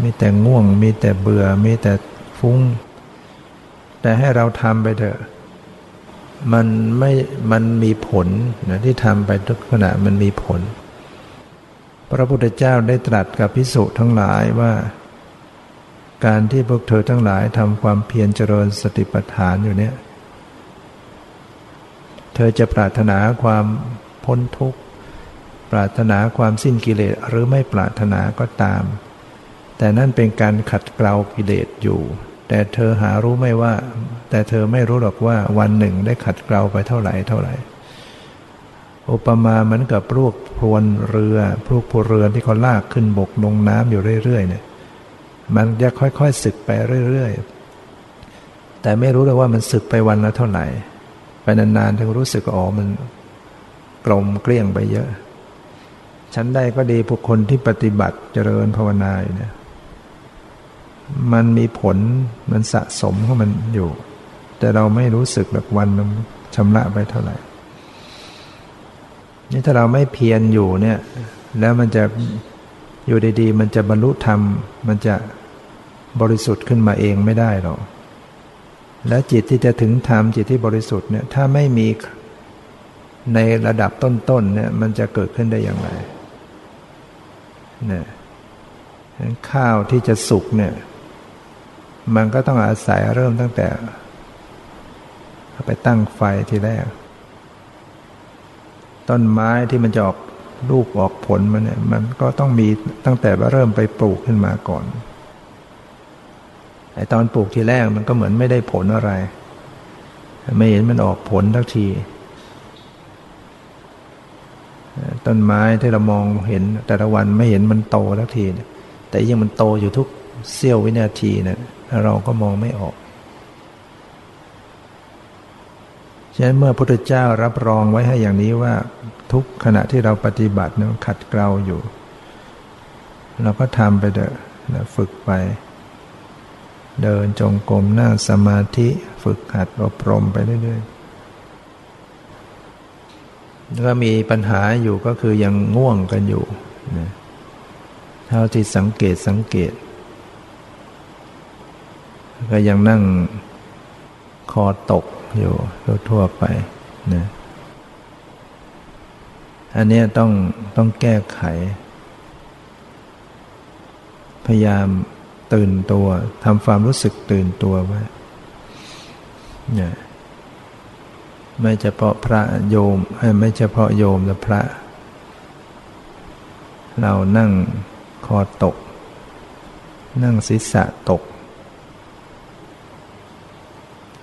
Speaker 2: มีแต่ง่วง มีแต่เบื่อ มีแต่ฟุ้ง แต่ให้เราทำไปเถอะ มันไม่ มันมีผลนะที่ทำไปทุกขณะมันมีผล พระพุทธเจ้าได้ตรัสกับพิสุทั้งหลายว่า การที่พวกเธอทั้งหลายทำความเพียรเจริญสติปัฏฐานอยู่เนี่ย เธอจะปรารถนาความพ้นทุกข์ ปรารถนาความสิ้นกิเลสหรือไม่ปรารถนาก็ตาม แต่นั่นเป็นการขัดเกลากิเลสอยู่ แต่เธอหารู้ไม่ว่า แต่เธอไม่รู้หรอกว่าวันหนึ่งได้ขัดเกลาไปเท่าไหร่เท่าไหร่อุปมาเหมือนกับพวกพวนเรือพวกพลเรือนที่เขาลากขึ้นบกลงน้ำอยู่เรื่อยๆเนี่ย มันจะค่อยๆสึกไปเรื่อยๆ แต่ไม่รู้เลยว่ามันสึกไปวันละเท่าไหร่ ไปนานๆถึงรู้สึกอ๋อมันกลมเกลี้ยงไปเยอะฉันได้ก็ดีบุคคลที่ปฏิบัติเจริญภาวนาอยู่เนี่ย มันมีผลมันสะสมของมันอยู่ แต่เราไม่รู้สึกหรอกวันมันชำระไปเท่าไหร่ นี่ถ้าเราไม่เพียรอยู่เนี่ย แล้วมันจะอยู่ดีๆ มันจะบรรลุธรรม มันจะบริสุทธิ์ขึ้นมาเองไม่ได้หรอกและจิตที่จะถึงธรรมจิตที่บริสุทธิ์เนี่ยถ้าไม่มีในระดับต้นๆเนี่ยมันจะเกิดขึ้นได้อย่างไรเนี่ยข้าวที่จะสุกเนี่ย มันก็ต้องอาศัยเริ่มตั้งแต่ ไปตั้งไฟทีแรก ต้นไม้ที่มันจะออกลูกออกผลมันเนี่ย มันก็ต้องมีตั้งแต่ว่าเริ่มไปปลูกขึ้นมาก่อนไอตอนปลูกทีแรกมันก็เหมือนไม่ได้ผลอะไร ไม่เห็นมันออกผลทักทีต้นไม้ที่เรามองเห็นแต่ละวันไม่เห็นมันโตทักทีแต่ยังมันโตอยู่ทุกเสี้ยววินาทีเนะ เราก็มองไม่ออกฉะนั้นเมื่อพระพุทธเจ้ารับรองไว้ให้อย่างนี้ว่า ทุกขณะที่เราปฏิบัติเนี่ยขัดเกลาอยู่ เราก็ทำไปเถอะฝึกไป เดินจงกรมนั่งสมาธิฝึกหัดอบรมไปเรื่อยๆแล้วก็มีปัญหาอยู่ก็คือยังง่วงกันอยู่เท่าที่สังเกตสังเกต ก็ยังนั่งคอตกอยู่ทั่วไปนะอันนี้ต้องต้องแก้ไข พยายามตื่นตัวทำความรู้สึกตื่นตัวไว้นี่ยไม่เฉพาะพระโยมไม่เฉพาะโยมแต่พระ เรานั่งคอตก นั่งศีรษะตก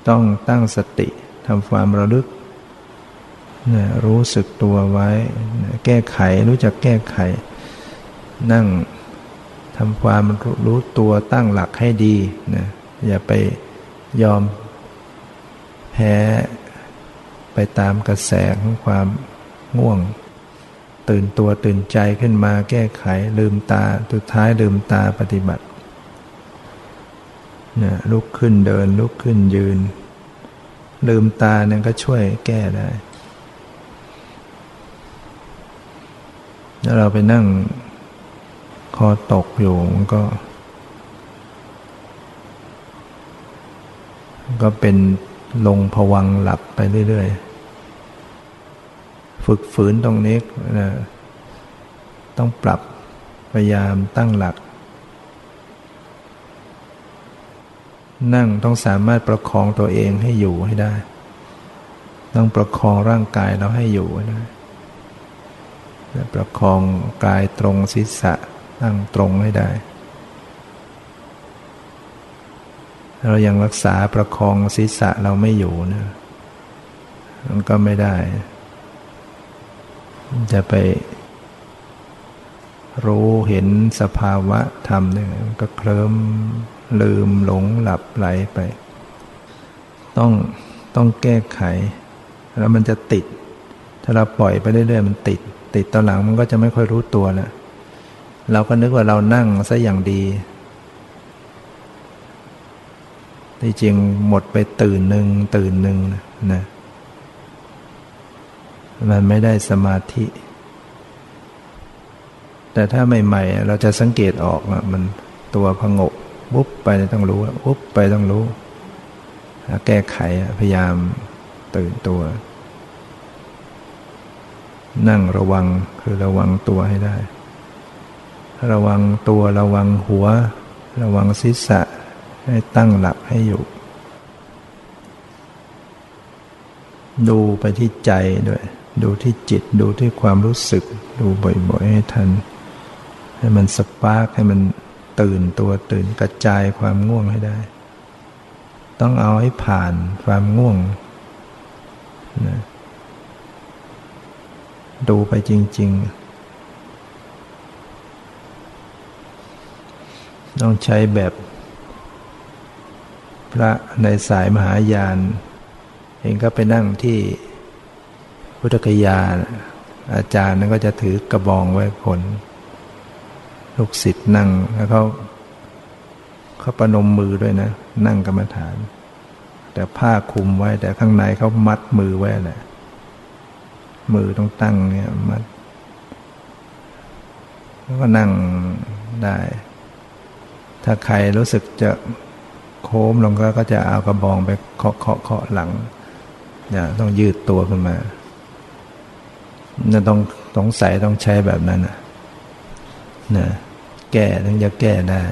Speaker 2: ต้องตั้งสติทำความระลึกนะรู้สึกตัวไว้นะแก้ไขรู้จักแก้ไข นั่งทำความรู้ตัวตั้งหลักให้ดีนะอย่าไปยอมแพ้ไปตามกระแสของความง่วง ตื่นตัวตื่นใจขึ้นมาแก้ไขลืมตาสุดท้ายลืมตาปฏิบัติ นะลุกขึ้นเดิน ลุกขึ้นยืน ลืมตาเนี่ยก็ช่วยแก้ได้แล้วเราไปนั่งคอตกอยู่มันก็ ก็เป็นลงผวังหลับไปเรื่อยๆ ฝึกฝืนตรงนี้นะต้องปรับพยายามตั้งหลัก นั่งต้องสามารถประคองตัวเองให้อยู่ให้ได้ ต้องประคองร่างกายเราให้อยู่นะประคองกายตรงศีรษะตั้งตรงให้ได้ เรายังรักษาประคองศีรษะเราไม่อยู่นะมันก็ไม่ได้ จะไปรู้เห็นสภาวะธรรมเนี่ยก็เคลิ้ม ลืมหลงหลับไหลไป ต้องต้องแก้ไข แล้วมันจะติด ถ้าเราปล่อยไปเรื่อยๆมันติด ติดตอนหลังมันก็จะไม่ค่อยรู้ตัวแล้วเราก็นึกว่าเรานั่งซะอย่างดีที่จริงหมดไปตื่นหนึ่งตื่นหนึ่งนะมันไม่ได้สมาธิ แต่ถ้าใหม่ ๆ เราจะสังเกตออกมันตัวพงก วุบไปต้องรู้วุบไปต้องรู้ แก้ไขพยายามตื่นตัว นั่งระวังคือระวังตัวให้ได้ ระวังตัวระวังหัว ระวังศีรษะให้ตั้งหลักให้อยู่ ดูไปที่ใจด้วย ดูที่จิตดูที่ความรู้สึก ดูบ่อยๆให้ทัน ให้มันสปาร์กให้มัน ตื่นตัวตื่นกระจายความง่วงให้ได้ ต้องเอาให้ผ่านความง่วงนะดูไปจริง ๆ ต้องใช้แบบ พระในสายมหายานเองก็ไปนั่งที่พุทธกยา อาจารย์นั้นก็จะถือกระบองไว้ผล ลูกศิษย์นั่งแล้วเขาเขาประนมมือด้วยนะ นั่งกรรมฐาน แต่ผ้าคลุมไว้ แต่ข้างในเขามัดมือไว้แหละมือต้องตั้งเนี่ยมัด แล้วก็นั่งได้ ถ้าใครรู้สึกจะโค้มลงก็ก็จะเอากระบองไปเคาะเคาะเคาะหลังอย่าต้องยืดตัวขึ้นมาจะต้องต้องใส่ต้องใช้แบบนั้นนะนะ แก้ถึงจะแก้ได้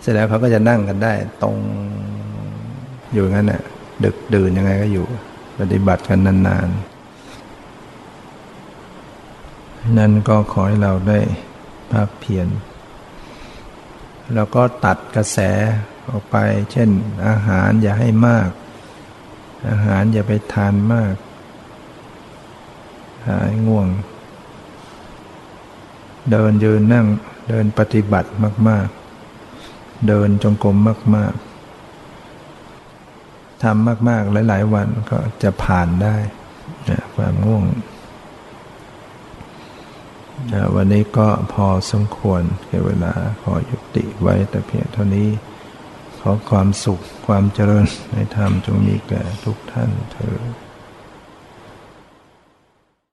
Speaker 2: เสร็จแล้วเขาก็จะนั่งกันได้ ตรงอยู่งั้นน่ะ ดึกดื่นยังไงก็อยู่ ปฏิบัติกันนานๆ นั่นก็ขอให้เราได้ภาคเพียรแล้วก็ตัดกระแสออกไป เช่น อาหารอย่าให้มาก อาหารอย่าไปทานมาก หายง่วง เดินยืนนั่งเดินปฏิบัติมาก ๆ เดินจงกรมมาก ๆทำมาก ๆ หลาย ๆ วันก็จะผ่านได้นะความง่วงนะวันนี้ก็พอสมควรแก่เวลาขอยุติไว้แต่เพียงเท่านี้ ขอความสุขความเจริญในธรรมจงมีแก่ทุกท่านเถิด